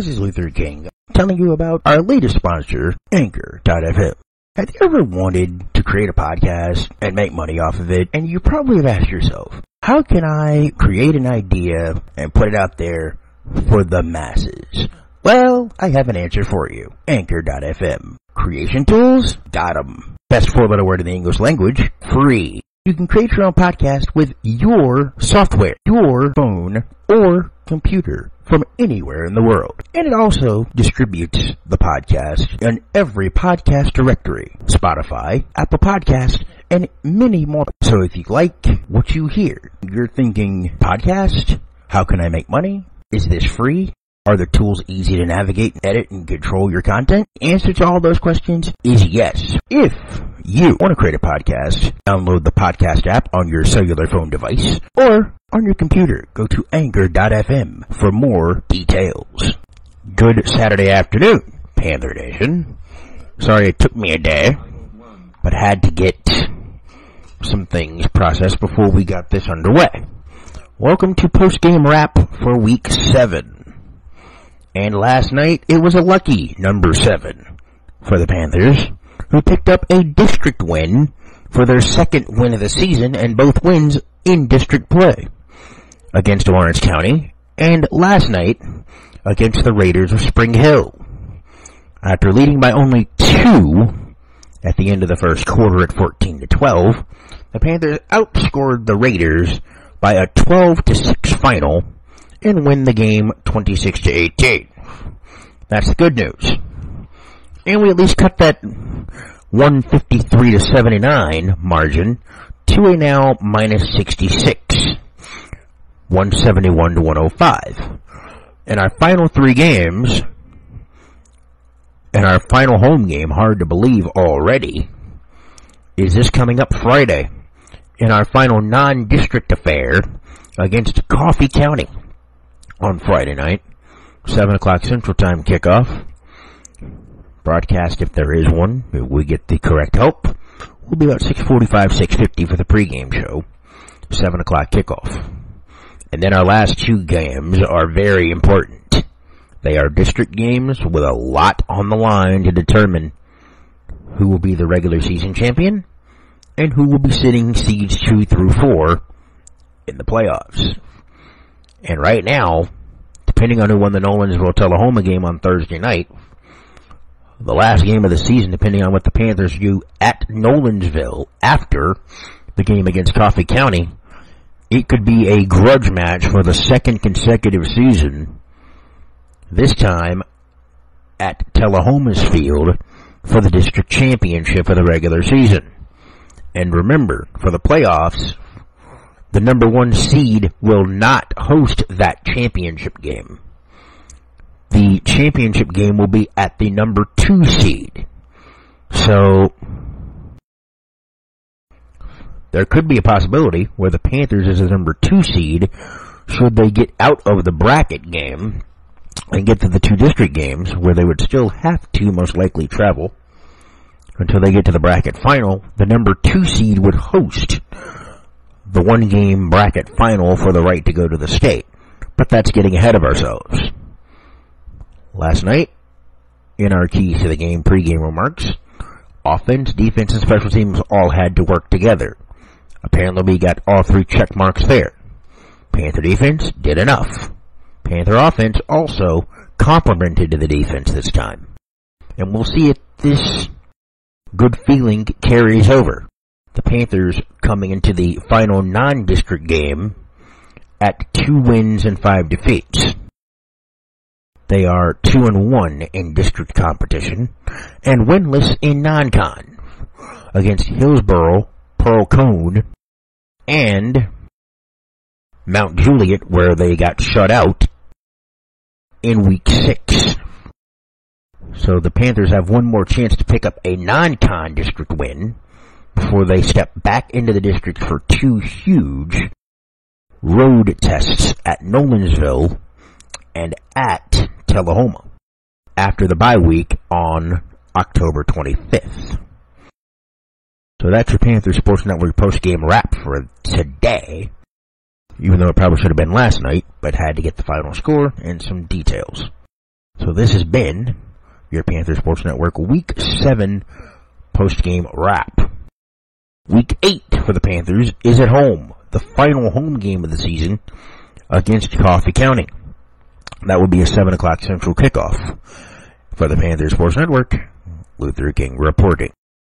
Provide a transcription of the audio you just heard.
This is Luther King telling you about our latest sponsor, Anchor.fm. Have you ever wanted to create a podcast and make money off of it? And you probably have asked yourself, how can I create an idea and put it out there for the masses? Well, I have an answer for you. Anchor.fm. Creation tools? Got 'em. Best four letter word in the English language. Free. You can create your own podcast with your software, your phone, or computer from anywhere in the world. And it also distributes the podcast in every podcast directory. Spotify, Apple Podcast, and many more. So if you like what you hear, you're thinking, podcast? How can I make money? Is this free? Are the tools easy to navigate, edit, and control your content? Answer to all those questions is yes. If you want to create a podcast, download the podcast app on your cellular phone device or on your computer. Go to anchor.fm for more details. Good Saturday afternoon, Panther Nation. Sorry it took me a day, but had to get some things processed before we got this underway. Welcome to post game wrap for week seven. And last night, it was a lucky number seven for the Panthers, who picked up a district win for their second win of the season and both wins in district play against Orange County and last night against the Raiders of Spring Hill. After leading by only two at the end of the first quarter at 14 to 12, the Panthers outscored the Raiders by a 12 to 6 final and win the game 26 to 18. That's the good news. And we at least cut that 153 to 79 margin to a now minus 66. 171 to 105. In our final three games, and our final home game, hard to believe already, is this coming up Friday in our final non-district affair against Coffee County on Friday night. 7 o'clock Central Time kickoff. Broadcast if there is one. If we get the correct help. We'll be about 645, 650 for the pregame show. 7 o'clock kickoff. And then our last two games are very important. They are district games with a lot on the line to determine who will be the regular season champion and who will be sitting seeds two through four in the playoffs. And right now, depending on who won the Nolensville Tullahoma game on Thursday night, the last game of the season, depending on what the Panthers do at Nolensville after the game against Coffee County, it could be a grudge match for the second consecutive season, this time at Tullahoma's field for the district championship of the regular season. And remember, for the playoffs, the number one seed will not host that championship game. The championship game will be at the number two seed. So, there could be a possibility where the Panthers is the number two seed should they get out of the bracket game and get to the two district games where they would still have to most likely travel until they get to the bracket final, the number two seed would host the one game bracket final for the right to go to the state. But that's getting ahead of ourselves. Last night, in our keys to the game pregame remarks, offense, defense, and special teams all had to work together. Apparently we got all three check marks there. Panther defense did enough. Panther offense also complemented the defense this time. And we'll see if this good feeling carries over the Panthers coming into the final non-district game at two wins and five defeats. They are two and one in district competition and winless in non-con against Hillsboro, Pearl-Cohn, and Mount Juliet where they got shut out in week six. So the Panthers have one more chance to pick up a non-con district win before they step back into the district for two huge road tests at Nolensville and at Tullahoma after the bye week on October 25th. So that's your Panther Sports Network post-game wrap for today. Even though it probably should have been last night, but had to get the final score and some details. So this has been your Panther Sports Network Week 7 post-game wrap. Week 8 for the Panthers is at home, the final home game of the season against Coffee County. That would be a 7 o'clock central kickoff. For the Panthers Sports Network, Luther King reporting.